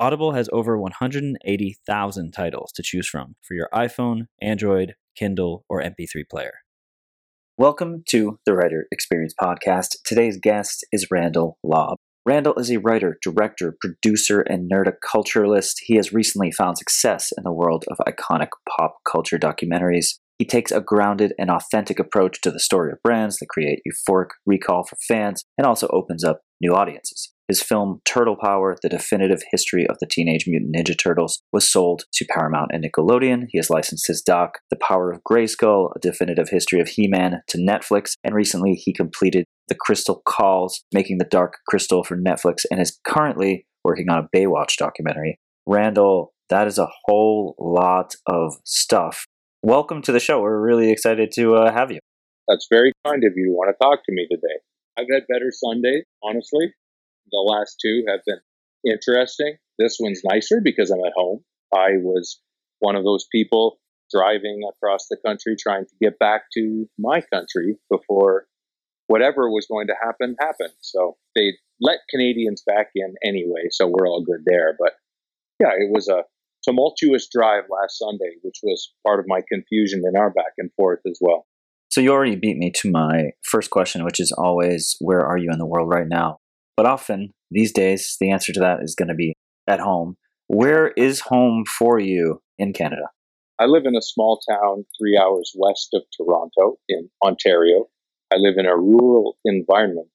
Audible has over 180,000 titles to choose from for your iPhone, Android, Kindle, or MP3 player. Welcome to the Writer Experience Podcast. Today's guest is Randall Lobb. Randall is a writer, director, producer, and nerdiculturalist. He has recently found success in the world of iconic pop culture documentaries. He takes a grounded and authentic approach to the story of brands that create euphoric recall for fans and also opens up new audiences. His film Turtle Power, The Definitive History of the Teenage Mutant Ninja Turtles, was sold to Paramount and Nickelodeon. He has licensed his doc, The Power of Grayskull, A Definitive History of He Man, to Netflix, and recently he completed The Crystal Calls, Making the Dark Crystal for Netflix, and is currently working on a Baywatch documentary. Randall, that is a whole lot of stuff. Welcome to the show. We're really excited to uh, have you. That's very kind of you to want to talk to me today. I've had better Sundays, honestly the last two have been interesting. This one's nicer because I'm at home. I was one of those people driving across the country trying to get back to my country before whatever was going to happen happened. So they let Canadians back in anyway, so we're all good there. But yeah, it was a tumultuous drive last Sunday, which was part of my confusion in our back and forth as well. So you already beat me to my first question, which is always, where are you in the world right now? But often these days, the answer to that is going to be at home. Where is home for you in Canada? I live in a small town three hours west of Toronto in Ontario. I live in a rural environment.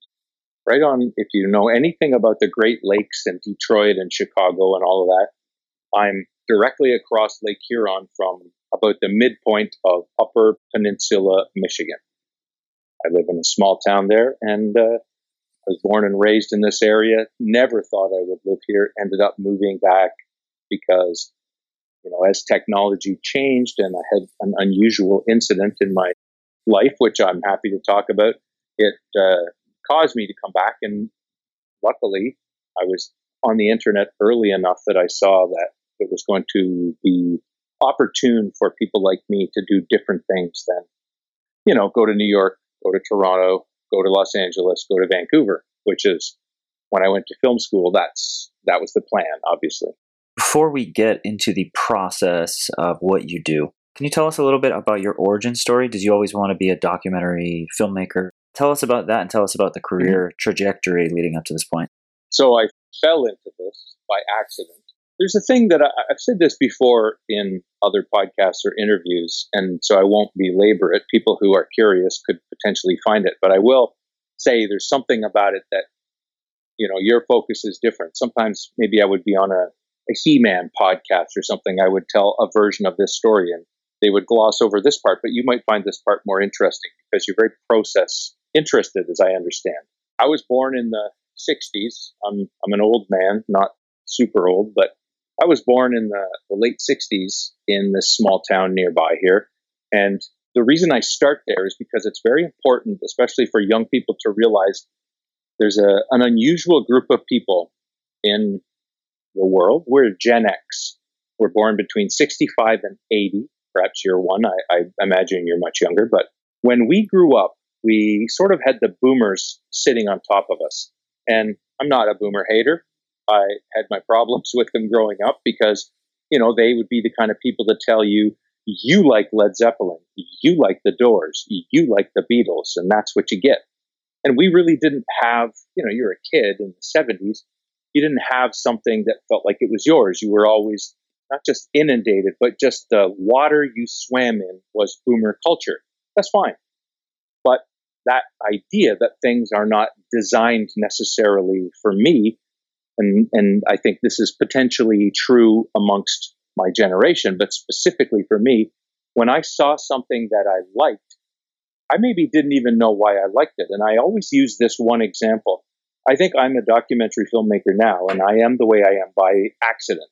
Right on, if you know anything about the Great Lakes and Detroit and Chicago and all of that, I'm directly across Lake Huron from about the midpoint of Upper Peninsula, Michigan. I live in a small town there, and uh, was born and raised in this area. Never thought I would live here. Ended up moving back because, you know, as technology changed and I had an unusual incident in my life, which I'm happy to talk about, it uh, caused me to come back. And luckily, I was on the internet early enough that I saw that it was going to be opportune for people like me to do different things than, you know, go to New York, go to Toronto, go to Los Angeles, go to Vancouver, which is when I went to film school. That's that was the plan, obviously. Before we get into the process of what you do, can you tell us a little bit about your origin story? Did you always want to be a documentary filmmaker? Tell us about that and tell us about the career mm-hmm. trajectory leading up to this point. So I fell into this by accident there's a thing that I, have said this before in other podcasts or interviews, and so I won't belabor it. People who are curious could potentially find it, but I will say there's something about it that, you know, your focus is different. Sometimes maybe I would be on a, a He Man podcast or something. I would tell a version of this story and they would gloss over this part, but you might find this part more interesting because you're very process interested, as I understand. I was born in the 60s. I'm, I'm an old man, not super old, but I was born in the, the late 60s in this small town nearby here. And the reason I start there is because it's very important, especially for young people, to realize there's a, an unusual group of people in the world. We're Gen X. We're born between 65 and 80. Perhaps you're one. I, I imagine you're much younger. But when we grew up, we sort of had the boomers sitting on top of us. And I'm not a boomer hater. I had my problems with them growing up because, you know, they would be the kind of people to tell you, you like Led Zeppelin, you like the Doors, you like the Beatles, and that's what you get. And we really didn't have, you know, you're a kid in the 70s, you didn't have something that felt like it was yours. You were always not just inundated, but just the water you swam in was boomer culture. That's fine. But that idea that things are not designed necessarily for me and, and I think this is potentially true amongst my generation, but specifically for me, when I saw something that I liked, I maybe didn't even know why I liked it. And I always use this one example. I think I'm a documentary filmmaker now, and I am the way I am by accident.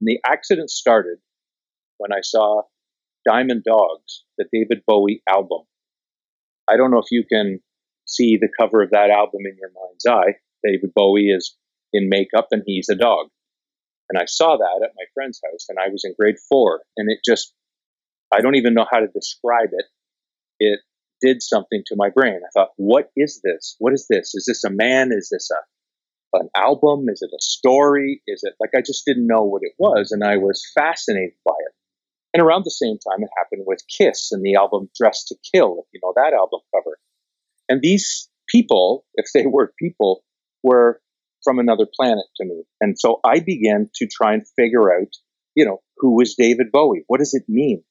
And the accident started when I saw Diamond Dogs, the David Bowie album. I don't know if you can see the cover of that album in your mind's eye. David Bowie is in makeup and he's a dog. And I saw that at my friend's house and I was in grade four and it just, I don't even know how to describe it. It did something to my brain. I thought, what is this? What is this? Is this a man? Is this a, an album? Is it a story? Is it like I just didn't know what it was and I was fascinated by it. And around the same time, it happened with Kiss and the album Dressed to Kill, if you know that album cover. And these people, if they were people, were from another planet to me. And so I began to try and figure out, you know, who is David Bowie? What does it mean?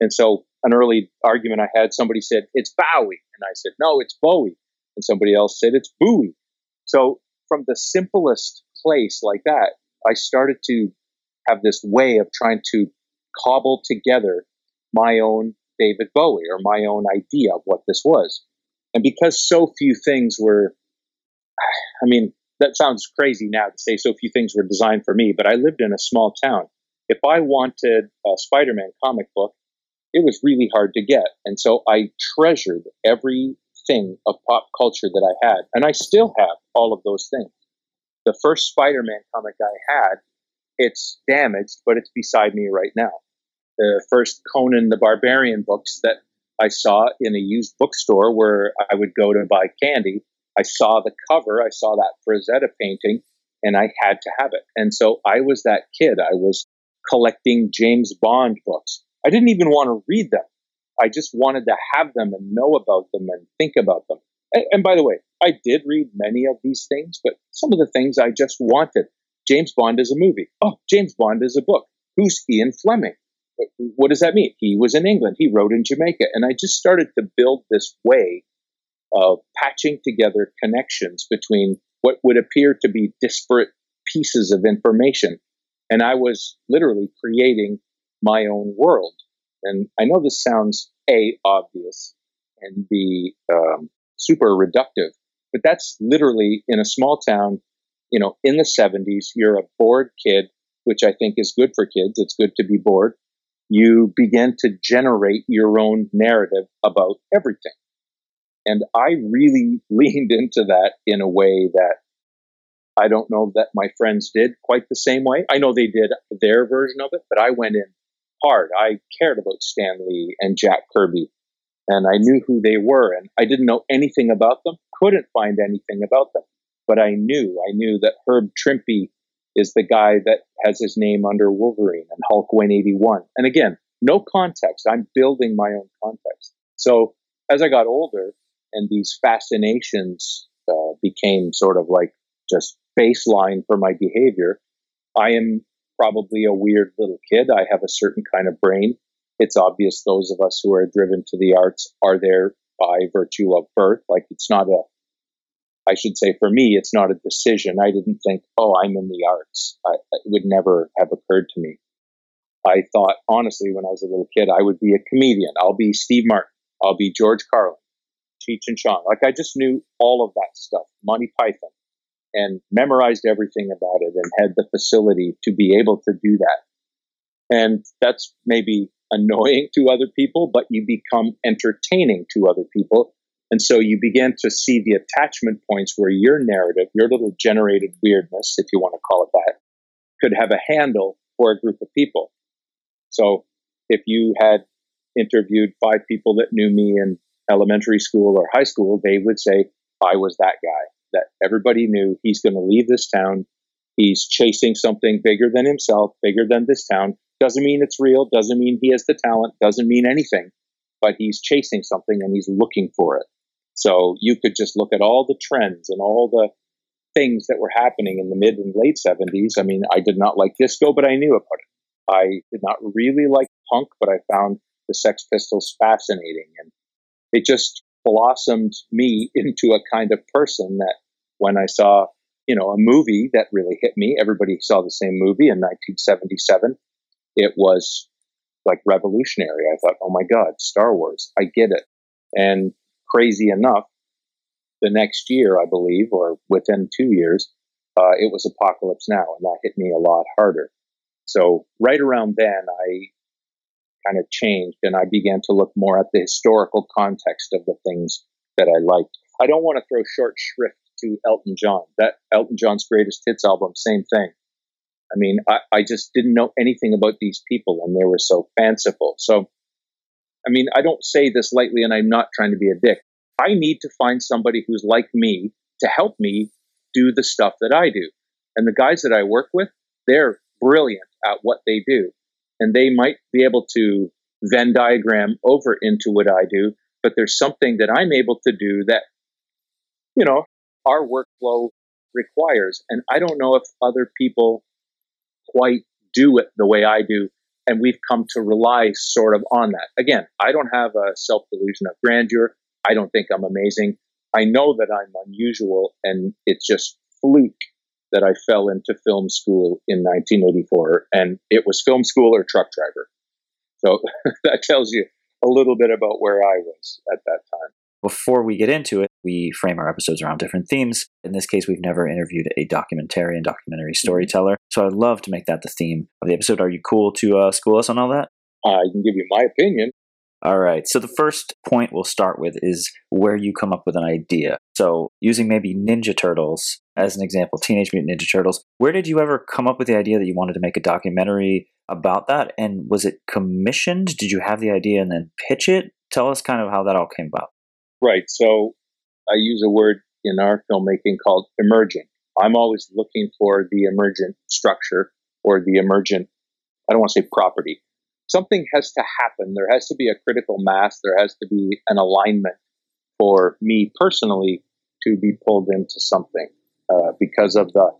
And so an early argument I had, somebody said, it's Bowie. And I said, no, it's Bowie. And somebody else said, it's Bowie. So from the simplest place like that, I started to have this way of trying to cobble together my own David Bowie or my own idea of what this was. And because so few things were, I mean, that sounds crazy now to say so few things were designed for me, but I lived in a small town. If I wanted a Spider Man comic book, it was really hard to get. And so I treasured everything of pop culture that I had. And I still have all of those things. The first Spider Man comic I had, it's damaged, but it's beside me right now. The first Conan the Barbarian books that I saw in a used bookstore where I would go to buy candy. I saw the cover, I saw that Frazetta painting, and I had to have it. And so I was that kid. I was collecting James Bond books. I didn't even want to read them. I just wanted to have them and know about them and think about them. And, and by the way, I did read many of these things, but some of the things I just wanted. James Bond is a movie. Oh, James Bond is a book. Who's Ian Fleming? what does that mean? He was in England. He wrote in Jamaica. And I just started to build this way of patching together connections between what would appear to be disparate pieces of information. And I was literally creating my own world. And I know this sounds A, obvious, and B, um, super reductive, but that's literally in a small town, you know, in the 70s, you're a bored kid, which I think is good for kids. It's good to be bored you begin to generate your own narrative about everything. And I really leaned into that in a way that I don't know that my friends did quite the same way. I know they did their version of it, but I went in hard. I cared about Stan Lee and Jack Kirby, and I knew who they were, and I didn't know anything about them, couldn't find anything about them. But I knew, I knew that Herb Trimpe is the guy that has his name under Wolverine and Hulk 181. And again, no context. I'm building my own context. So as I got older and these fascinations uh, became sort of like just baseline for my behavior, I am probably a weird little kid. I have a certain kind of brain. It's obvious those of us who are driven to the arts are there by virtue of birth. Like it's not a I should say for me, it's not a decision. I didn't think, oh, I'm in the arts. I, it would never have occurred to me. I thought, honestly, when I was a little kid, I would be a comedian. I'll be Steve Martin. I'll be George Carlin, Cheech and Chong. Like I just knew all of that stuff, Monty Python, and memorized everything about it and had the facility to be able to do that. And that's maybe annoying to other people, but you become entertaining to other people and so you begin to see the attachment points where your narrative, your little generated weirdness, if you want to call it that, could have a handle for a group of people. So if you had interviewed five people that knew me in elementary school or high school, they would say, I was that guy that everybody knew he's going to leave this town. He's chasing something bigger than himself, bigger than this town. Doesn't mean it's real, doesn't mean he has the talent, doesn't mean anything, but he's chasing something and he's looking for it. So you could just look at all the trends and all the things that were happening in the mid and late 70s. I mean, I did not like disco, but I knew about it. I did not really like punk, but I found the Sex Pistols fascinating. And it just blossomed me into a kind of person that when I saw, you know, a movie that really hit me, everybody saw the same movie in 1977. It was like revolutionary. I thought, oh my God, Star Wars, I get it. And crazy enough, the next year, I believe, or within two years, uh, it was Apocalypse Now, and that hit me a lot harder. So right around then, I kind of changed and I began to look more at the historical context of the things that I liked. I don't want to throw short shrift to Elton John. That Elton John's greatest hits album, same thing. I mean, I, I just didn't know anything about these people and they were so fanciful. So, I mean, I don't say this lightly and I'm not trying to be a dick. I need to find somebody who's like me to help me do the stuff that I do. And the guys that I work with, they're brilliant at what they do. And they might be able to Venn diagram over into what I do, but there's something that I'm able to do that, you know, our workflow requires. And I don't know if other people quite do it the way I do. And we've come to rely sort of on that. Again, I don't have a self delusion of grandeur. I don't think I'm amazing. I know that I'm unusual and it's just fluke that I fell into film school in 1984 and it was film school or truck driver. So that tells you a little bit about where I was at that time. Before we get into it, we frame our episodes around different themes. In this case, we've never interviewed a documentarian, documentary mm-hmm. storyteller. So I'd love to make that the theme of the episode. Are you cool to uh, school us on all that? I can give you my opinion. All right. So the first point we'll start with is where you come up with an idea. So using maybe Ninja Turtles as an example, Teenage Mutant Ninja Turtles, where did you ever come up with the idea that you wanted to make a documentary about that? And was it commissioned? Did you have the idea and then pitch it? Tell us kind of how that all came about. Right. So I use a word in our filmmaking called emergent. I'm always looking for the emergent structure or the emergent, I don't want to say property. Something has to happen. There has to be a critical mass. There has to be an alignment for me personally to be pulled into something uh, because of the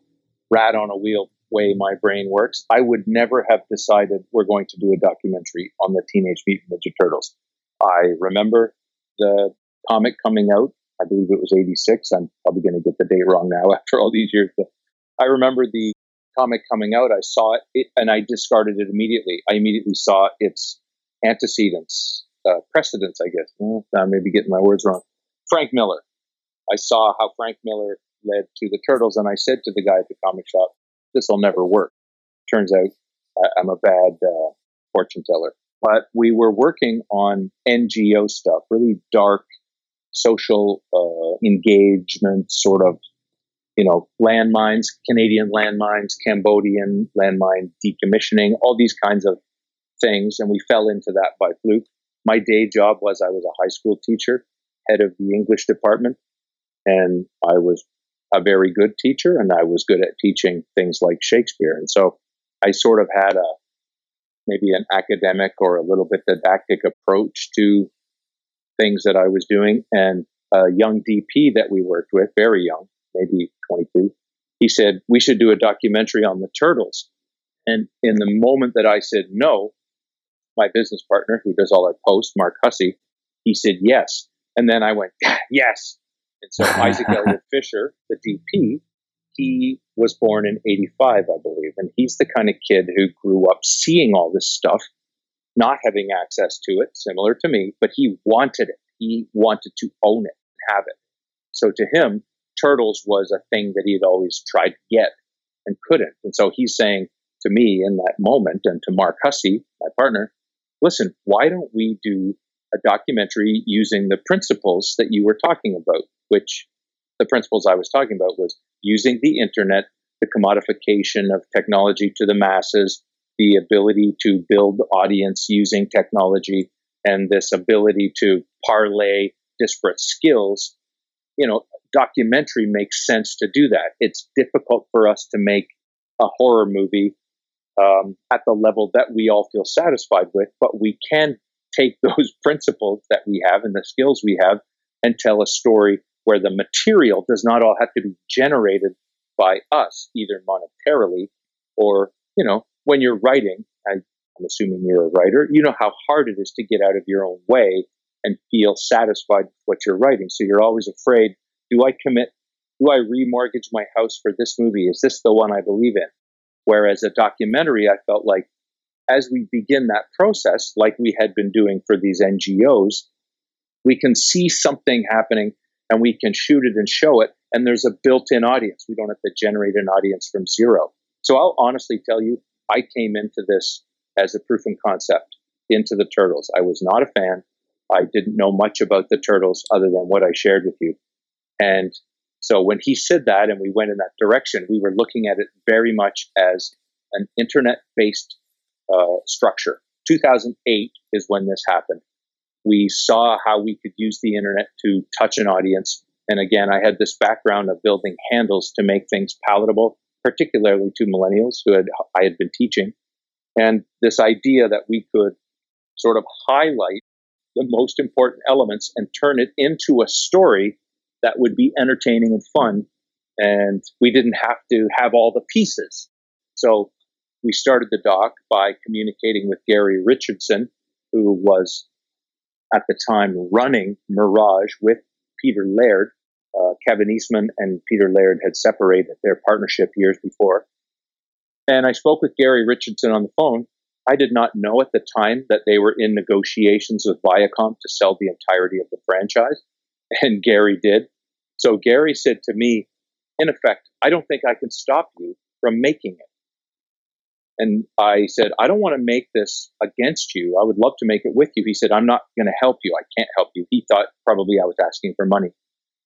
rat on a wheel way my brain works. I would never have decided we're going to do a documentary on the Teenage Mutant Ninja Turtles. I remember the comic coming out. I believe it was 86. I'm probably going to get the date wrong now after all these years, but I remember the comic coming out. I saw it, and I discarded it immediately. I immediately saw its antecedents, uh, precedents, I guess. Well, I may be getting my words wrong. Frank Miller. I saw how Frank Miller led to the Turtles, and I said to the guy at the comic shop, "This will never work." Turns out I'm a bad uh, fortune teller. But we were working on NGO stuff, really dark social uh, engagement sort of, you know, landmines, Canadian landmines, Cambodian landmine decommissioning, all these kinds of things. And we fell into that by fluke. My day job was I was a high school teacher, head of the English department, and I was a very good teacher and I was good at teaching things like Shakespeare. And so I sort of had a maybe an academic or a little bit didactic approach to things that I was doing. And a young DP that we worked with, very young, maybe 22, he said, We should do a documentary on the turtles. And in the moment that I said no, my business partner, who does all our posts, Mark Hussey, he said yes. And then I went, ah, yes. And so Isaac Elliott Fisher, the DP, he was born in 85, I believe. And he's the kind of kid who grew up seeing all this stuff not having access to it, similar to me, but he wanted it. He wanted to own it, have it. So to him, Turtles was a thing that he had always tried to get and couldn't. And so he's saying to me in that moment and to Mark Hussey, my partner, listen, why don't we do a documentary using the principles that you were talking about, which the principles I was talking about was using the internet, the commodification of technology to the masses, the ability to build audience using technology and this ability to parlay disparate skills, you know, documentary makes sense to do that. It's difficult for us to make a horror movie um, at the level that we all feel satisfied with, but we can take those principles that we have and the skills we have and tell a story where the material does not all have to be generated by us, either monetarily or, you know, when you're writing, I, I'm assuming you're a writer, you know how hard it is to get out of your own way and feel satisfied with what you're writing. So you're always afraid, do I commit, do I remortgage my house for this movie? Is this the one I believe in? Whereas a documentary, I felt like as we begin that process, like we had been doing for these NGOs, we can see something happening and we can shoot it and show it. And there's a built in audience. We don't have to generate an audience from zero. So I'll honestly tell you, I came into this as a proof of concept into the turtles. I was not a fan. I didn't know much about the turtles other than what I shared with you. And so when he said that and we went in that direction, we were looking at it very much as an internet based uh, structure. 2008 is when this happened. We saw how we could use the internet to touch an audience. And again, I had this background of building handles to make things palatable, particularly to millennials who had, I had been teaching. And this idea that we could sort of highlight the most important elements and turn it into a story that would be entertaining and fun. And we didn't have to have all the pieces. So we started the doc by communicating with Gary Richardson, who was at the time running Mirage with Peter Laird. Uh, Kevin Eastman and Peter Laird had separated their partnership years before. And I spoke with Gary Richardson on the phone. I did not know at the time that they were in negotiations with Viacom to sell the entirety of the franchise. And Gary did. So Gary said to me, in effect, I don't think I can stop you from making it. And I said, I don't want to make this against you. I would love to make it with you. He said, I'm not going to help you. I can't help you. He thought probably I was asking for money.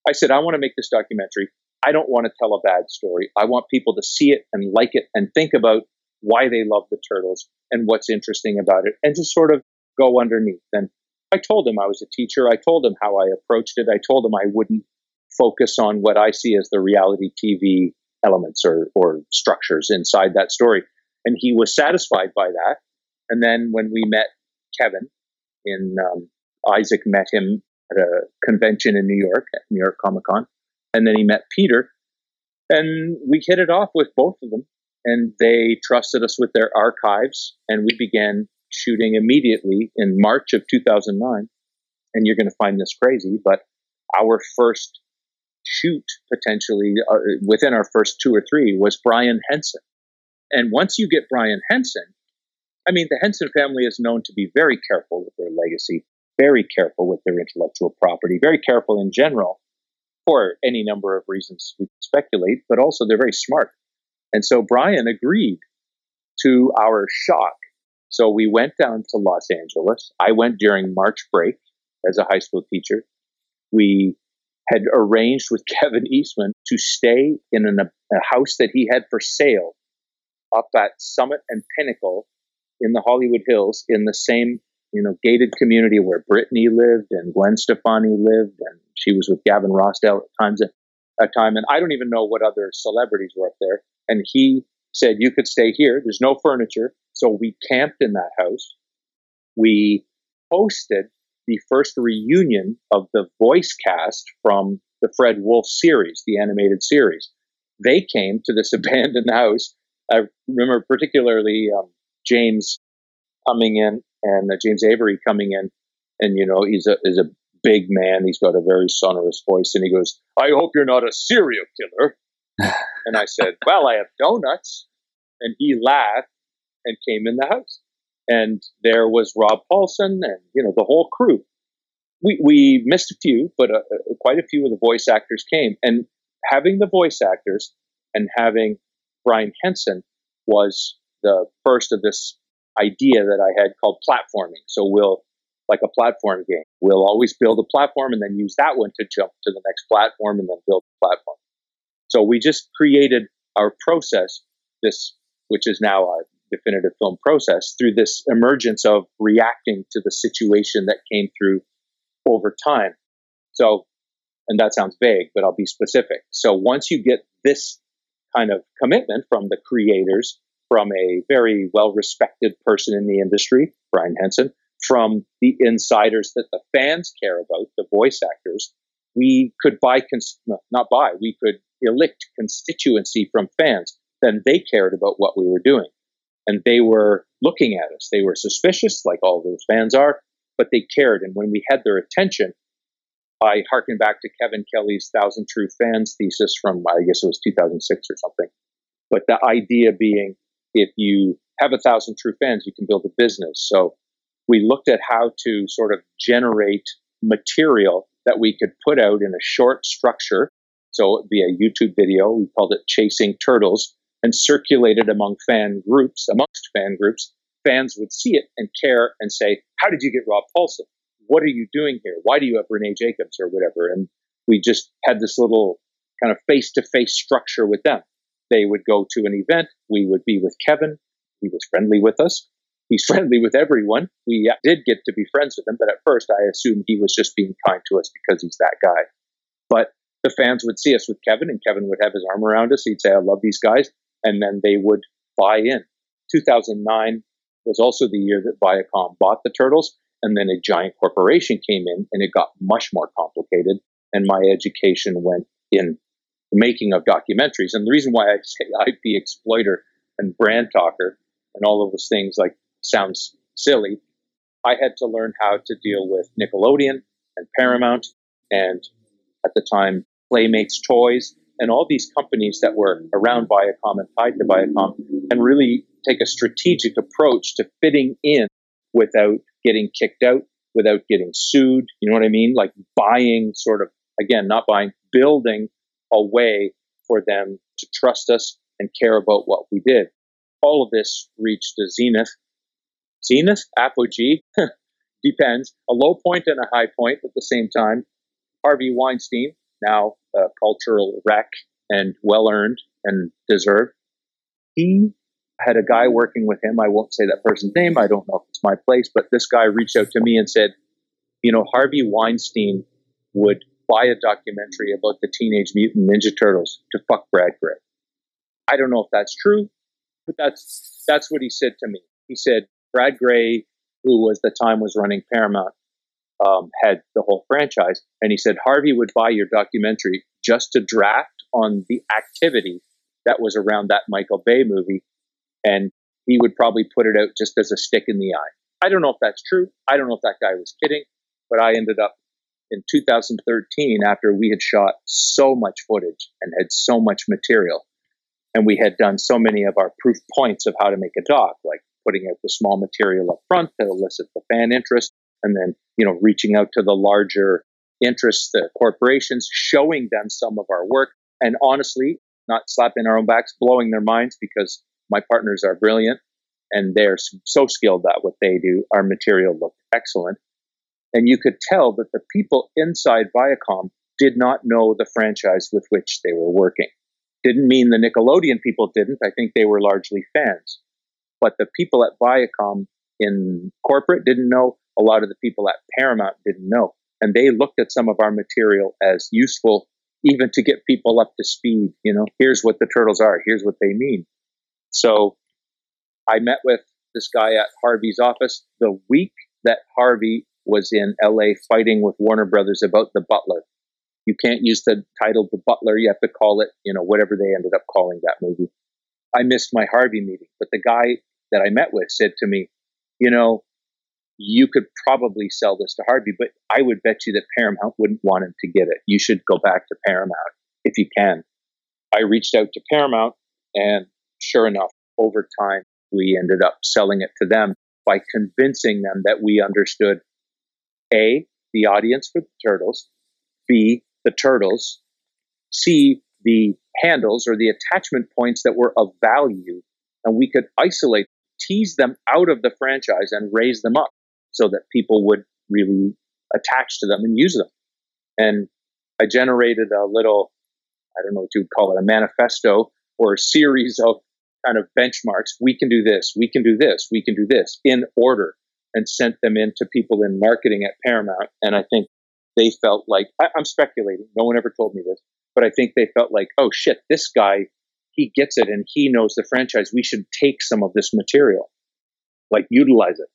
I said, I want to make this documentary. I don't want to tell a bad story. I want people to see it and like it and think about why they love the turtles and what's interesting about it and just sort of go underneath. And I told him I was a teacher. I told him how I approached it. I told him I wouldn't focus on what I see as the reality TV elements or, or structures inside that story. And he was satisfied by that. And then when we met Kevin in, um, Isaac met him at a convention in New York, at New York Comic Con. And then he met Peter. And we hit it off with both of them. And they trusted us with their archives. And we began shooting immediately in March of 2009. And you're going to find this crazy, but our first shoot potentially uh, within our first two or three was Brian Henson. And once you get Brian Henson, I mean, the Henson family is known to be very careful with their legacy, very careful with their intellectual property, very careful in general for any number of reasons we speculate, but also they're very smart. And so Brian agreed to our shock. So we went down to Los Angeles. I went during March break as a high school teacher. We had arranged with Kevin Eastman to stay in an, a house that he had for sale up at Summit and Pinnacle in the Hollywood Hills in the same, you know, gated community where Britney lived and Gwen Stefani lived, and she was with Gavin Rossdale at times at a time. And I don't even know what other celebrities were up there. And he said, You could stay here. There's no furniture. So we camped in that house. We hosted the first reunion of the voice cast from the Fred Wolf series, the animated series. They came to this abandoned house I remember particularly um, James coming in and uh, James Avery coming in, and you know he's a is a big man. He's got a very sonorous voice, and he goes, "I hope you're not a serial killer." and I said, "Well, I have donuts," and he laughed and came in the house, and there was Rob Paulsen and you know the whole crew. We we missed a few, but uh, uh quite a few of the voice actors came, and having the voice actors and having Brian Henson was the first of this idea that I had called platforming. So we'll, like a platform game, we'll always build a platform and then use that one to jump to the next platform and then build a platform. So we just created our process, this, which is now a definitive film process, through this emergence of reacting to the situation that came through over time. So, and that sounds vague, but I'll be specific. So once you get this kind of commitment from the creators, from a very well respected person in the industry, Brian Henson, from the insiders that the fans care about, the voice actors. We could buy, cons- no, not buy, we could elect constituency from fans. Then they cared about what we were doing. And they were looking at us. They were suspicious, like all those fans are, but they cared. And when we had their attention, I harken back to Kevin Kelly's Thousand True Fans thesis from, I guess it was 2006 or something. But the idea being, if you have a thousand true fans, you can build a business. So we looked at how to sort of generate material that we could put out in a short structure. So it would be a YouTube video. We called it Chasing Turtles. And circulated among fan groups, amongst fan groups, fans would see it and care and say, How did you get Rob Paulsen? What are you doing here? Why do you have Renae Jacobs or whatever? And we just had this little kind of face to face structure with them. They would go to an event. We would be with Kevin. He was friendly with us. He's friendly with everyone. We did get to be friends with him, but at first I assumed he was just being kind to us because he's that guy. But the fans would see us with Kevin, and Kevin would have his arm around us. He'd say, I love these guys. And then they would buy in. 2009 was also the year that Viacom bought the Turtles, and then a giant corporation came in, and it got much more complicated. And my education went in the making of documentaries. And the reason why I say IP exploiter and brand talker and all of those things like sounds silly, I had to learn how to deal with Nickelodeon and Paramount and at the time Playmates Toys and all these companies that were around Viacom and tied to Viacom and really take a strategic approach to fitting in without getting kicked out, without getting sued. You know what I mean? Like buying sort of, again, not buying, building a way for them to trust us and care about what we did. All of this reached a zenith. Zenith? Apogee? Depends. A low point and a high point at the same time. Harvey Weinstein, now a cultural wreck and well earned and deserved, he had a guy working with him. I won't say that person's name. I don't know if it's my place, but this guy reached out to me and said, you know, Harvey Weinstein would buy a documentary about the Teenage Mutant Ninja Turtles to fuck Brad Grey. I don't know if that's true, but that's that's what he said to me. He said Brad Grey, who was the time was running Paramount, um, had the whole franchise, and he said Harvey would buy your documentary just to draft on the activity that was around that Michael Bay movie, and he would probably put it out just as a stick in the eye. I don't know if that's true. I don't know if that guy was kidding, but I ended up in 2013 after we had shot so much footage and had so much material and we had done so many of our proof points of how to make a doc like putting out the small material up front to elicit the fan interest and then you know reaching out to the larger interests the corporations showing them some of our work and honestly not slapping our own backs blowing their minds because my partners are brilliant and they're so skilled at what they do our material looked excellent and you could tell that the people inside Viacom did not know the franchise with which they were working. Didn't mean the Nickelodeon people didn't. I think they were largely fans. But the people at Viacom in corporate didn't know. A lot of the people at Paramount didn't know. And they looked at some of our material as useful even to get people up to speed. You know, here's what the turtles are, here's what they mean. So I met with this guy at Harvey's office the week that Harvey was in LA fighting with Warner Brothers about The Butler. You can't use the title The Butler. You have to call it, you know, whatever they ended up calling that movie. I missed my Harvey meeting, but the guy that I met with said to me, you know, you could probably sell this to Harvey, but I would bet you that Paramount wouldn't want him to get it. You should go back to Paramount if you can. I reached out to Paramount, and sure enough, over time, we ended up selling it to them by convincing them that we understood a, the audience for the turtles, B, the turtles, C, the handles or the attachment points that were of value, and we could isolate, tease them out of the franchise and raise them up so that people would really attach to them and use them. And I generated a little, I don't know what you'd call it, a manifesto or a series of kind of benchmarks. We can do this, we can do this, we can do this in order and sent them in to people in marketing at Paramount. And I think they felt like, I, I'm speculating, no one ever told me this, but I think they felt like, oh shit, this guy, he gets it and he knows the franchise. We should take some of this material, like utilize it.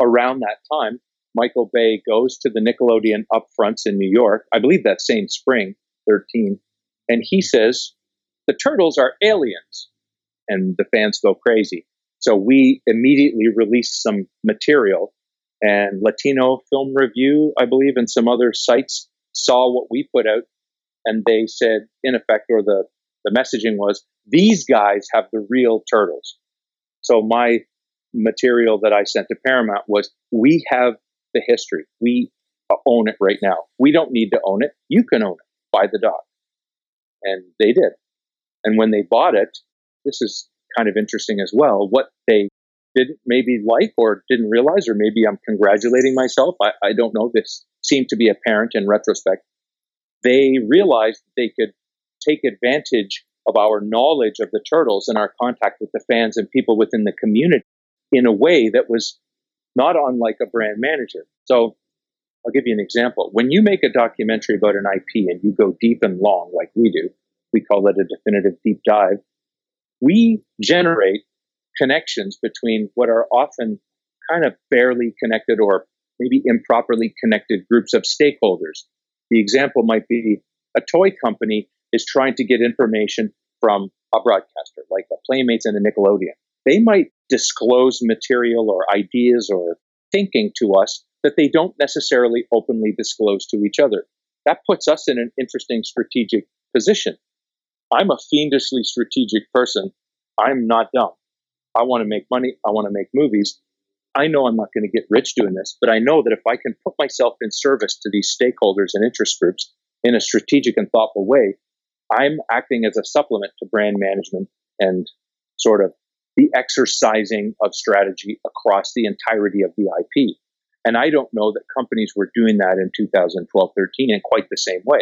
Around that time, Michael Bay goes to the Nickelodeon upfronts in New York, I believe that same spring, 13, and he says, the turtles are aliens. And the fans go crazy. So we immediately released some material, and Latino Film Review, I believe, and some other sites saw what we put out, and they said, in effect, or the the messaging was, these guys have the real turtles. So my material that I sent to Paramount was, we have the history. We own it right now. We don't need to own it. You can own it. Buy the doc. And they did. And when they bought it, this is kind of interesting as well. What they didn't maybe like or didn't realize, or maybe I'm congratulating myself. I, I don't know. This seemed to be apparent in retrospect. They realized they could take advantage of our knowledge of the turtles and our contact with the fans and people within the community in a way that was not unlike a brand manager. So I'll give you an example. When you make a documentary about an IP and you go deep and long, like we do, we call it a definitive deep dive, we generate connections between what are often kind of barely connected or maybe improperly connected groups of stakeholders. The example might be a toy company is trying to get information from a broadcaster like a Playmates and a Nickelodeon. They might disclose material or ideas or thinking to us that they don't necessarily openly disclose to each other. That puts us in an interesting strategic position. I'm a fiendishly strategic person. I'm not dumb. I want to make money. I want to make movies. I know I'm not going to get rich doing this, but I know that if I can put myself in service to these stakeholders and interest groups in a strategic and thoughtful way, I'm acting as a supplement to brand management and sort of the exercising of strategy across the entirety of the IP. And I don't know that companies were doing that in 2012 13 in quite the same way.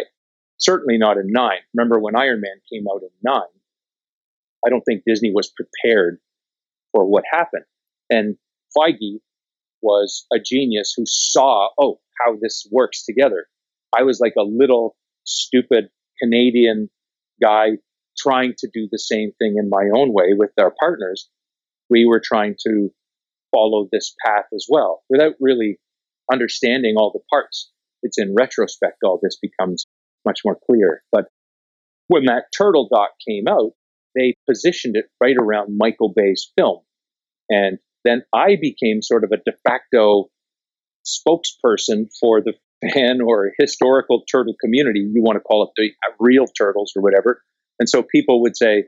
Certainly not in 9. Remember when Iron Man came out in 9, I don't think Disney was prepared for what happened. And Feige was a genius who saw, oh, how this works together. I was like a little stupid Canadian guy trying to do the same thing in my own way with our partners. We were trying to follow this path as well without really understanding all the parts. It's in retrospect, all this becomes much more clear. But when that turtle doc came out, they positioned it right around Michael Bay's film. And then I became sort of a de facto spokesperson for the fan or historical turtle community. You want to call it the real turtles or whatever. And so people would say,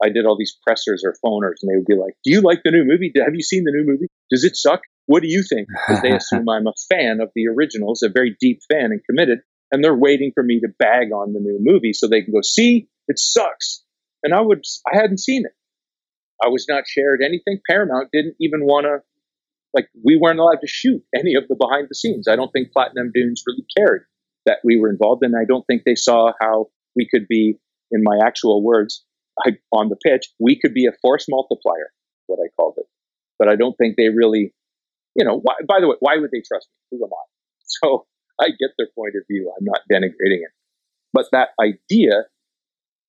I did all these pressers or phoners, and they would be like, Do you like the new movie? Have you seen the new movie? Does it suck? What do you think? Because they assume I'm a fan of the originals, a very deep fan and committed, and they're waiting for me to bag on the new movie so they can go, See, it sucks. And I would, I hadn't seen it. I was not shared anything. Paramount didn't even want to, like, we weren't allowed to shoot any of the behind the scenes. I don't think Platinum Dunes really cared that we were involved, and I don't think they saw how we could be, in my actual words, I, on the pitch, we could be a force multiplier, what I called it. But I don't think they really, you know, why, by the way, why would they trust me? Who am I? So I get their point of view. I'm not denigrating it. But that idea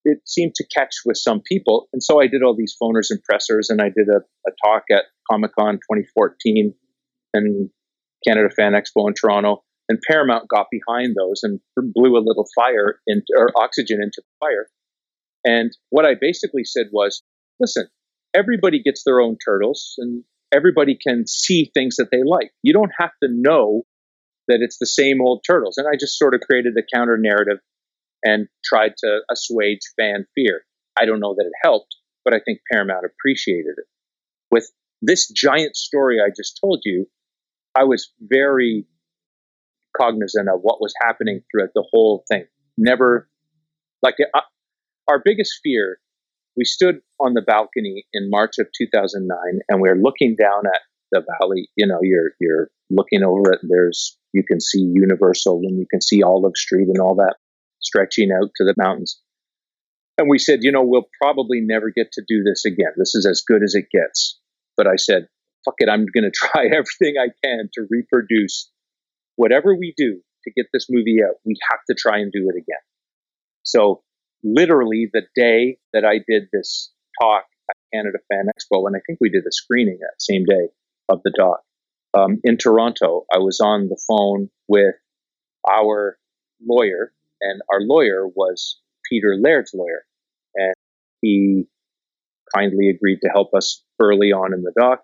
it seemed to catch with some people. And so I did all these phoners and pressers, and I did a, a talk at Comic Con 2014 and Canada Fan Expo in Toronto. And Paramount got behind those and blew a little fire into, or oxygen into the fire. And what I basically said was, listen, everybody gets their own turtles and everybody can see things that they like. You don't have to know that it's the same old turtles. And I just sort of created a counter narrative and tried to assuage fan fear. I don't know that it helped, but I think Paramount appreciated it. With this giant story I just told you, I was very cognizant of what was happening throughout the whole thing. Never, like, uh, our biggest fear, we stood on the balcony in March of 2009 and we we're looking down at the valley. You know, you're, you're looking over it. There's, you can see Universal and you can see Olive Street and all that stretching out to the mountains. And we said, you know, we'll probably never get to do this again. This is as good as it gets. But I said, fuck it, I'm going to try everything I can to reproduce whatever we do to get this movie out. We have to try and do it again. So, literally, the day that I did this talk at Canada Fan Expo, and I think we did a screening that same day of the doc um, in Toronto, I was on the phone with our lawyer, and our lawyer was Peter Laird's lawyer. And he kindly agreed to help us early on in the doc.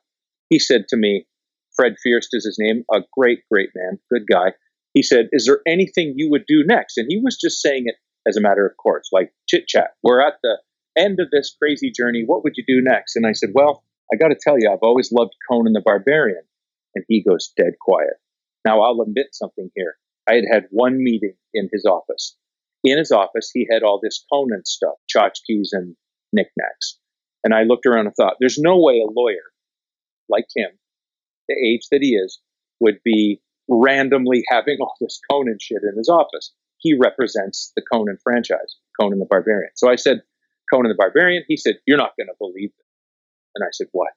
He said to me, Fred Fierst is his name, a great, great man, good guy. He said, Is there anything you would do next? And he was just saying it as a matter of course, like chit chat. We're at the end of this crazy journey. What would you do next? And I said, Well, I got to tell you, I've always loved Conan the Barbarian. And he goes dead quiet. Now, I'll admit something here. I had had one meeting in his office. In his office, he had all this Conan stuff, tchotchkes and knickknacks. And I looked around and thought, there's no way a lawyer like him, the age that he is, would be randomly having all this Conan shit in his office. He represents the Conan franchise, Conan the Barbarian. So I said, Conan the Barbarian. He said, You're not going to believe it. And I said, What?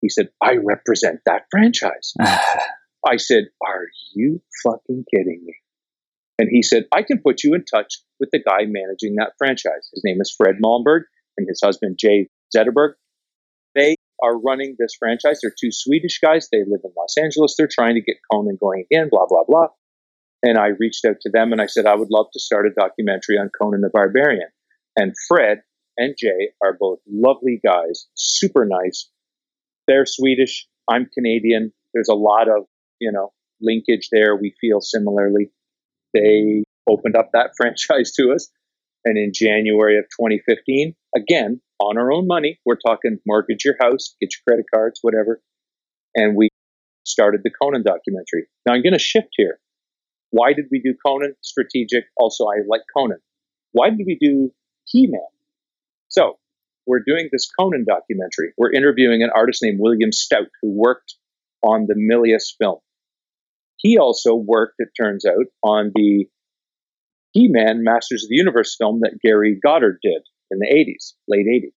He said, I represent that franchise. I said, Are you fucking kidding me? And he said, I can put you in touch with the guy managing that franchise. His name is Fred Malmberg and his husband, Jay Zetterberg. They are running this franchise. They're two Swedish guys. They live in Los Angeles. They're trying to get Conan going again, blah, blah, blah. And I reached out to them and I said, I would love to start a documentary on Conan the Barbarian. And Fred and Jay are both lovely guys, super nice. They're Swedish. I'm Canadian. There's a lot of, you know, linkage there. We feel similarly. They opened up that franchise to us. And in January of 2015, again, on our own money, we're talking mortgage your house, get your credit cards, whatever. And we started the Conan documentary. Now I'm going to shift here. Why did we do Conan? Strategic. Also, I like Conan. Why did we do He Man? So we're doing this Conan documentary. We're interviewing an artist named William Stout who worked on the Milius film. He also worked, it turns out, on the He Man Masters of the Universe film that Gary Goddard did in the 80s, late 80s.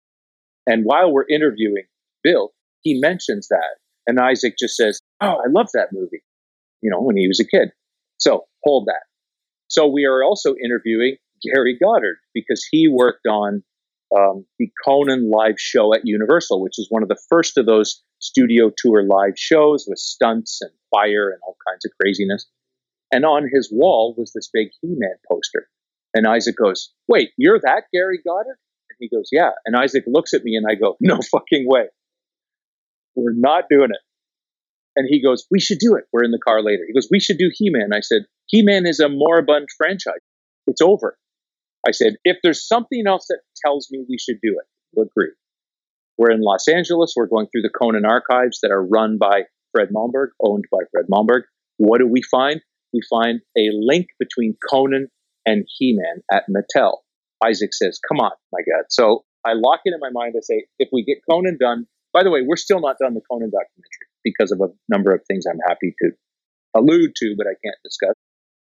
And while we're interviewing Bill, he mentions that. And Isaac just says, Oh, I love that movie, you know, when he was a kid. So hold that. So we are also interviewing Gary Goddard because he worked on um, the Conan live show at Universal, which is one of the first of those studio tour live shows with stunts and fire and all kinds of craziness. And on his wall was this big He Man poster. And Isaac goes, Wait, you're that Gary Goddard? And he goes, Yeah. And Isaac looks at me and I go, No fucking way. We're not doing it. And he goes, We should do it. We're in the car later. He goes, We should do He Man. I said, He Man is a moribund franchise. It's over. I said, If there's something else that tells me we should do it, we'll agree. We're in Los Angeles. We're going through the Conan archives that are run by Fred Malmberg, owned by Fred Malmberg. What do we find? We find a link between Conan and He Man at Mattel. Isaac says, Come on, my God. So I lock it in my mind. I say, If we get Conan done, by the way, we're still not done the Conan documentary because of a number of things I'm happy to allude to, but I can't discuss.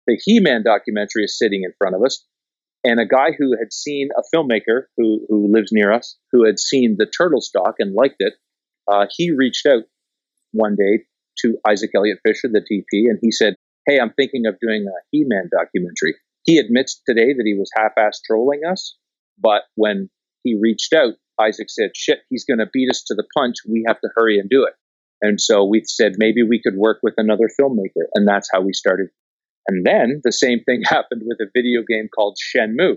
The He Man documentary is sitting in front of us. And a guy who had seen a filmmaker who, who lives near us, who had seen the turtle stock and liked it, uh, he reached out one day to Isaac Elliott Fisher, the DP, and he said, Hey, I'm thinking of doing a He Man documentary. He admits today that he was half ass trolling us, but when he reached out, Isaac said, Shit, he's going to beat us to the punch. We have to hurry and do it. And so we said maybe we could work with another filmmaker. And that's how we started. And then the same thing happened with a video game called Shenmue.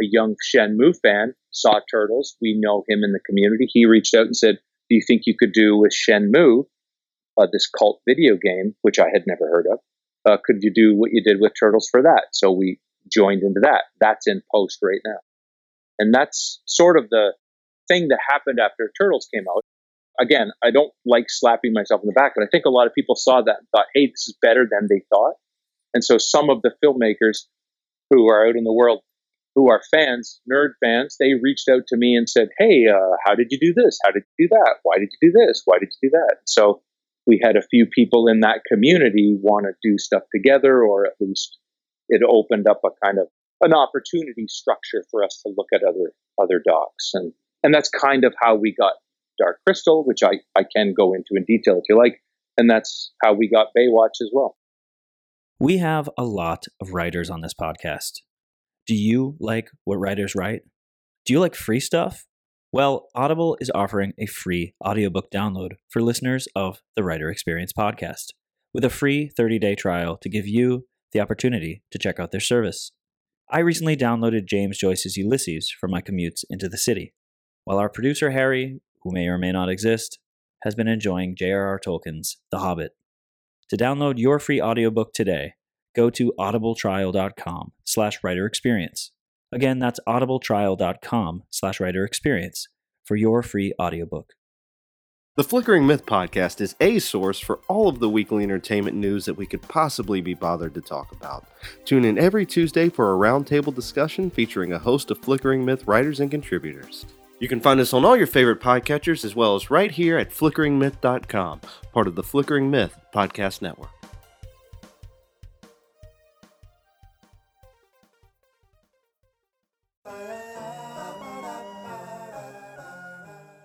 A young Shenmue fan saw Turtles. We know him in the community. He reached out and said, Do you think you could do with Shenmue, uh, this cult video game, which I had never heard of? Uh, could you do what you did with Turtles for that? So we joined into that. That's in post right now. And that's sort of the thing that happened after Turtles came out. Again, I don't like slapping myself in the back, but I think a lot of people saw that and thought, hey, this is better than they thought. And so some of the filmmakers who are out in the world who are fans, nerd fans, they reached out to me and said, hey, uh, how did you do this? How did you do that? Why did you do this? Why did you do that? So we had a few people in that community want to do stuff together, or at least it opened up a kind of an opportunity structure for us to look at other other docs. And and that's kind of how we got Dark Crystal, which I, I can go into in detail if you like. And that's how we got Baywatch as well. We have a lot of writers on this podcast. Do you like what writers write? Do you like free stuff? Well, Audible is offering a free audiobook download for listeners of the Writer Experience podcast with a free 30 day trial to give you the opportunity to check out their service. I recently downloaded James Joyce's Ulysses for my commutes into the city, while our producer Harry, who may or may not exist, has been enjoying J.R.R. Tolkien's The Hobbit. To download your free audiobook today, go to audibletrial.com slash writer experience. Again, that's audibletrial.com slash writer experience for your free audiobook. The Flickering Myth podcast is a source for all of the weekly entertainment news that we could possibly be bothered to talk about. Tune in every Tuesday for a roundtable discussion featuring a host of Flickering Myth writers and contributors. You can find us on all your favorite podcatchers as well as right here at flickeringmyth.com, part of the Flickering Myth Podcast Network.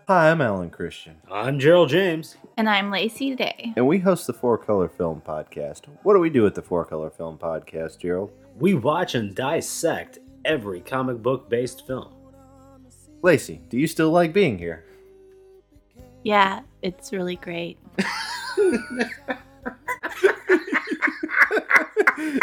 Hi, I'm Alan Christian, I'm Gerald James. And I'm Lacey Day. and we host the Four Color Film Podcast. What do we do at the Four Color Film Podcast, Gerald? We watch and dissect every comic book based film. Lacey, do you still like being here? Yeah, it's really great.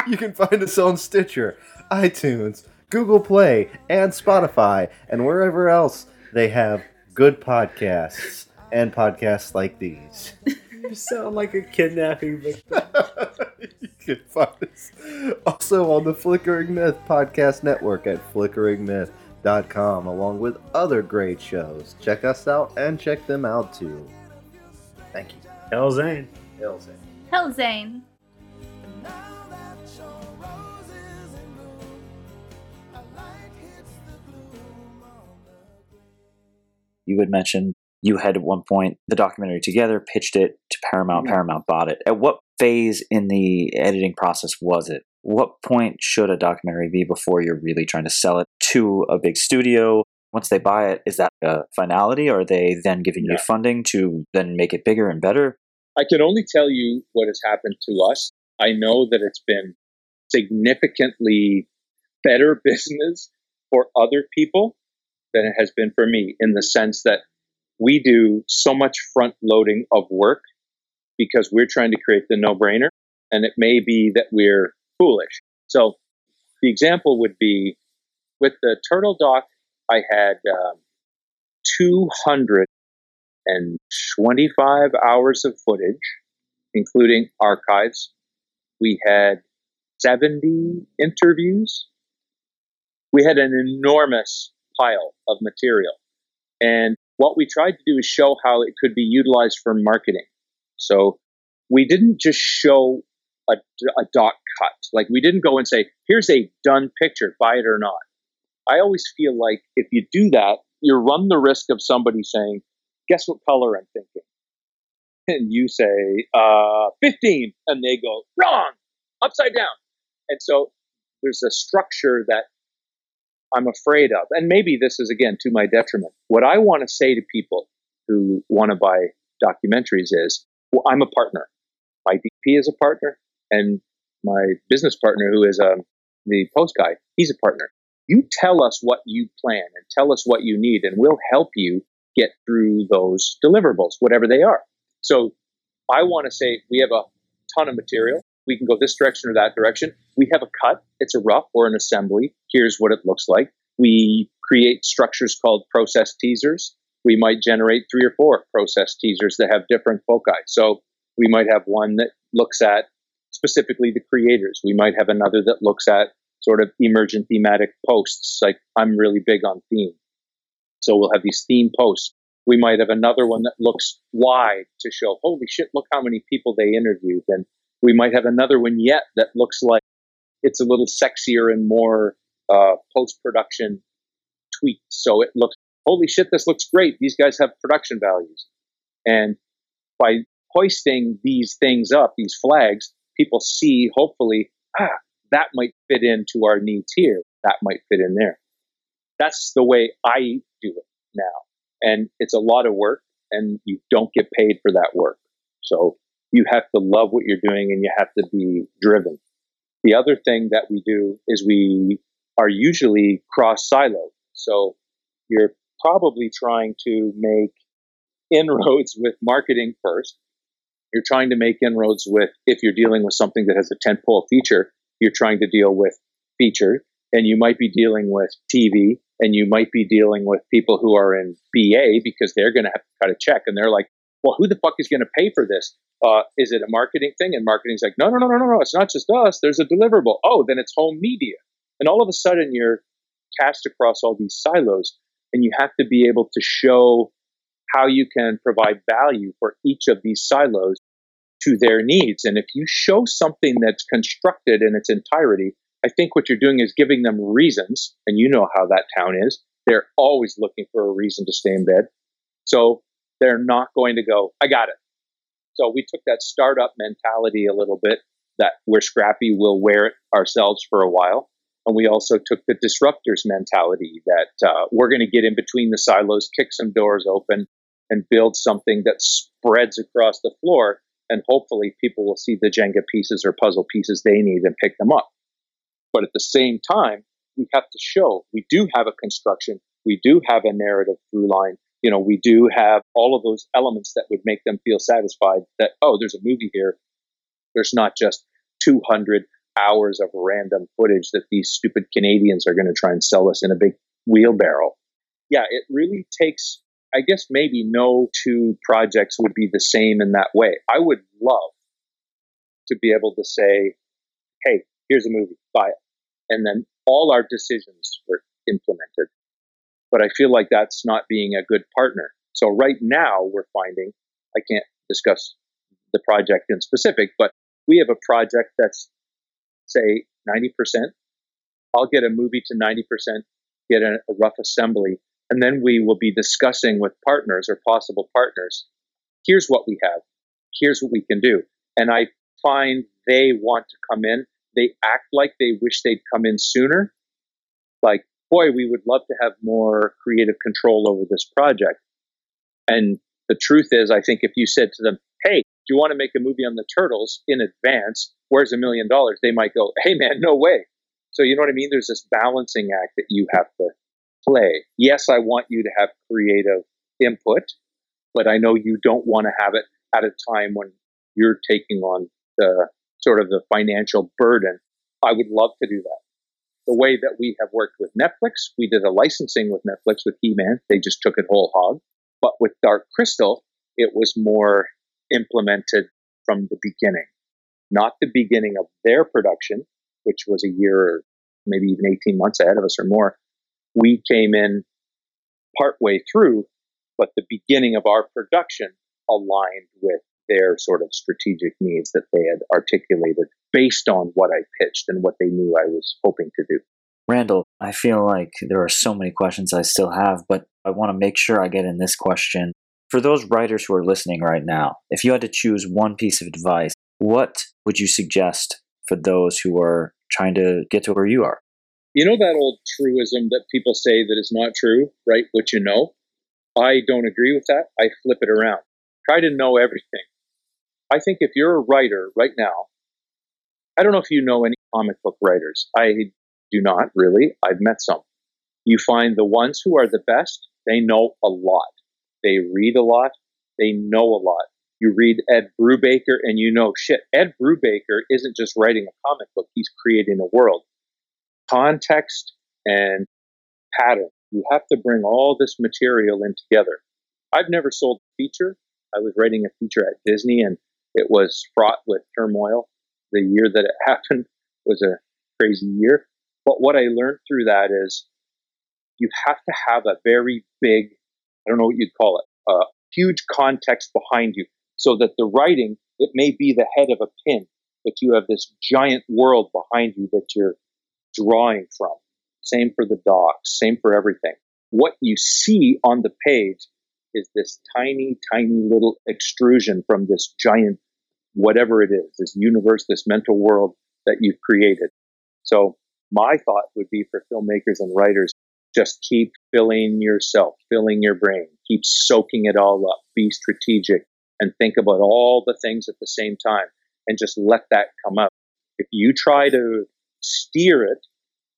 you can find us on Stitcher, iTunes, Google Play, and Spotify, and wherever else they have good podcasts and podcasts like these. You sound like a kidnapping victim. you can find us also on the Flickering Myth Podcast Network at flickeringmyth.com, along with other great shows. Check us out and check them out too. Thank you. Hell Zane. Ilse. Hell, Zane. You had mentioned you had at one point the documentary together, pitched it to Paramount. Mm-hmm. Paramount bought it. At what phase in the editing process was it? What point should a documentary be before you're really trying to sell it to a big studio? Once they buy it, is that a finality? Or are they then giving you funding to then make it bigger and better? I can only tell you what has happened to us. I know that it's been significantly better business for other people than it has been for me in the sense that we do so much front loading of work because we're trying to create the no brainer. And it may be that we're foolish. So the example would be with the turtle doc, I had um, 225 hours of footage, including archives. We had 70 interviews. We had an enormous pile of material. And what we tried to do is show how it could be utilized for marketing. So we didn't just show a, a dot cut. Like we didn't go and say, here's a done picture, buy it or not. I always feel like if you do that, you run the risk of somebody saying, guess what color I'm thinking? And you say, uh, 15. And they go, wrong, upside down. And so there's a structure that I'm afraid of. And maybe this is, again, to my detriment. What I want to say to people who want to buy documentaries is, well, I'm a partner. My DP is a partner, and my business partner, who is um, the post guy, he's a partner. You tell us what you plan and tell us what you need, and we'll help you get through those deliverables, whatever they are. So I want to say we have a ton of material. We can go this direction or that direction. We have a cut. It's a rough or an assembly. Here's what it looks like. We create structures called process teasers. We might generate three or four process teasers that have different foci. So we might have one that looks at specifically the creators. We might have another that looks at sort of emergent thematic posts. Like I'm really big on theme. So we'll have these theme posts. We might have another one that looks wide to show, holy shit, look how many people they interviewed. And we might have another one yet that looks like it's a little sexier and more uh, post production tweaked. So it looks, holy shit, this looks great. These guys have production values. And by hoisting these things up, these flags, people see, hopefully, ah, that might fit into our needs here. That might fit in there. That's the way I do it now. And it's a lot of work, and you don't get paid for that work. So you have to love what you're doing and you have to be driven. The other thing that we do is we are usually cross siloed. So you're probably trying to make inroads with marketing first. You're trying to make inroads with, if you're dealing with something that has a tentpole feature, you're trying to deal with feature, and you might be dealing with TV, and you might be dealing with people who are in BA because they're going to have to cut a check, and they're like, well, who the fuck is going to pay for this? Uh, is it a marketing thing? And marketing's like, no, no, no, no, no, no. It's not just us. There's a deliverable. Oh, then it's home media. And all of a sudden, you're cast across all these silos, and you have to be able to show how you can provide value for each of these silos to their needs. And if you show something that's constructed in its entirety, I think what you're doing is giving them reasons, and you know how that town is. They're always looking for a reason to stay in bed. So they're not going to go, I got it. So we took that startup mentality a little bit that we're scrappy, we'll wear it ourselves for a while. And we also took the disruptors mentality that uh, we're going to get in between the silos, kick some doors open, and build something that spreads across the floor. And hopefully, people will see the Jenga pieces or puzzle pieces they need and pick them up. But at the same time, we have to show we do have a construction, we do have a narrative through line. You know, we do have all of those elements that would make them feel satisfied that, oh, there's a movie here. There's not just 200 hours of random footage that these stupid Canadians are going to try and sell us in a big wheelbarrow. Yeah, it really takes, I guess maybe no two projects would be the same in that way. I would love to be able to say, hey, here's a movie, buy it. And then all our decisions were implemented. But I feel like that's not being a good partner. So right now we're finding, I can't discuss the project in specific, but we have a project that's say 90%. I'll get a movie to 90%, get a, a rough assembly, and then we will be discussing with partners or possible partners. Here's what we have. Here's what we can do. And I find they want to come in. They act like they wish they'd come in sooner. Like, boy, we would love to have more creative control over this project. And the truth is, I think if you said to them, hey, do you want to make a movie on the turtles in advance? Where's a million dollars? They might go, hey man, no way. So you know what I mean? There's this balancing act that you have to play. Yes, I want you to have creative input, but I know you don't want to have it at a time when you're taking on the sort of the financial burden. I would love to do that. The way that we have worked with Netflix, we did a licensing with Netflix with He Man. They just took it whole hog. But with Dark Crystal, it was more implemented from the beginning, not the beginning of their production, which was a year, or maybe even 18 months ahead of us or more. We came in partway through, but the beginning of our production aligned with their sort of strategic needs that they had articulated based on what I pitched and what they knew I was hoping to do. Randall, I feel like there are so many questions I still have, but I want to make sure I get in this question for those writers who are listening right now, if you had to choose one piece of advice, what would you suggest for those who are trying to get to where you are? You know that old truism that people say that is not true, right? What you know? I don't agree with that. I flip it around. Try to know everything. I think if you're a writer right now, I don't know if you know any comic book writers. I do not really. I've met some. You find the ones who are the best, they know a lot. They read a lot. They know a lot. You read Ed Brubaker and you know, shit, Ed Brubaker isn't just writing a comic book, he's creating a world. Context and pattern. You have to bring all this material in together. I've never sold a feature. I was writing a feature at Disney and it was fraught with turmoil. The year that it happened was a crazy year. But what I learned through that is you have to have a very big I don't know what you'd call it, a huge context behind you so that the writing, it may be the head of a pin, but you have this giant world behind you that you're drawing from. Same for the docs, same for everything. What you see on the page is this tiny, tiny little extrusion from this giant, whatever it is, this universe, this mental world that you've created. So my thought would be for filmmakers and writers just keep filling yourself, filling your brain, keep soaking it all up, be strategic, and think about all the things at the same time and just let that come out. If you try to steer it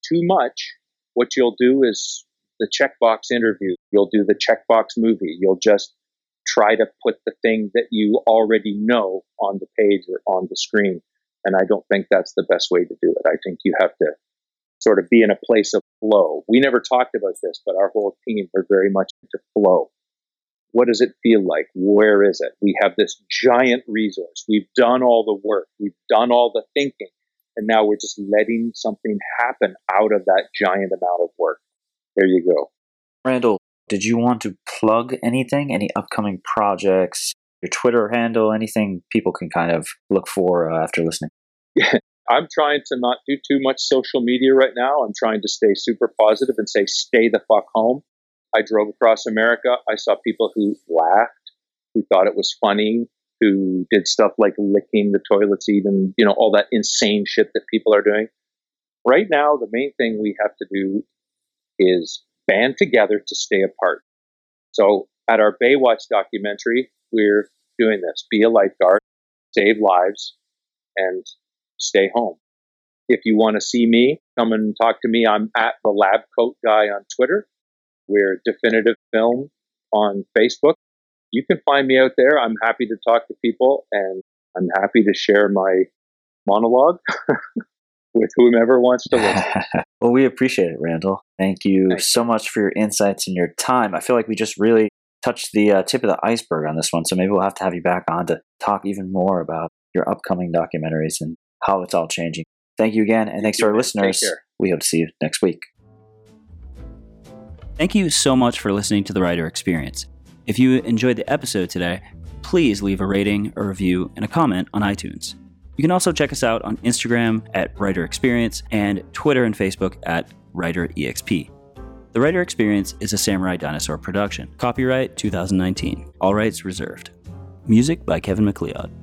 too much, what you'll do is the checkbox interview, you'll do the checkbox movie, you'll just try to put the thing that you already know on the page or on the screen. And I don't think that's the best way to do it. I think you have to sort of be in a place of flow. We never talked about this, but our whole team are very much into flow. What does it feel like? Where is it? We have this giant resource. We've done all the work. We've done all the thinking. And now we're just letting something happen out of that giant amount of work. There you go. Randall, did you want to plug anything? Any upcoming projects? Your Twitter handle? Anything people can kind of look for uh, after listening? I'm trying to not do too much social media right now. I'm trying to stay super positive and say, stay the fuck home. I drove across America. I saw people who laughed, who thought it was funny, who did stuff like licking the toilet seat and, you know, all that insane shit that people are doing. Right now, the main thing we have to do is band together to stay apart. So at our Baywatch documentary, we're doing this be a lifeguard, save lives, and stay home. If you want to see me, come and talk to me. I'm at the lab coat guy on Twitter. We're definitive film on Facebook. You can find me out there. I'm happy to talk to people and I'm happy to share my monologue with whomever wants to listen. well, we appreciate it, Randall. Thank you Thanks. so much for your insights and your time. I feel like we just really touched the uh, tip of the iceberg on this one. So maybe we'll have to have you back on to talk even more about your upcoming documentaries and how it's all changing. Thank you again, and Thank thanks you, to our man. listeners. We hope to see you next week. Thank you so much for listening to the Writer Experience. If you enjoyed the episode today, please leave a rating, a review, and a comment on iTunes. You can also check us out on Instagram at Writer Experience and Twitter and Facebook at Writer EXP. The Writer Experience is a Samurai Dinosaur production. Copyright 2019. All rights reserved. Music by Kevin MacLeod.